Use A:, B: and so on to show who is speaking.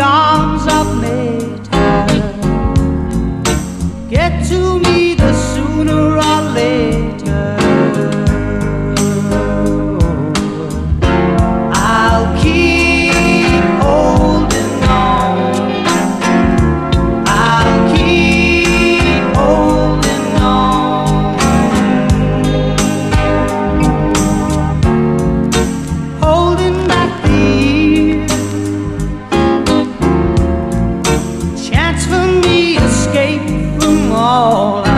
A: beyond. all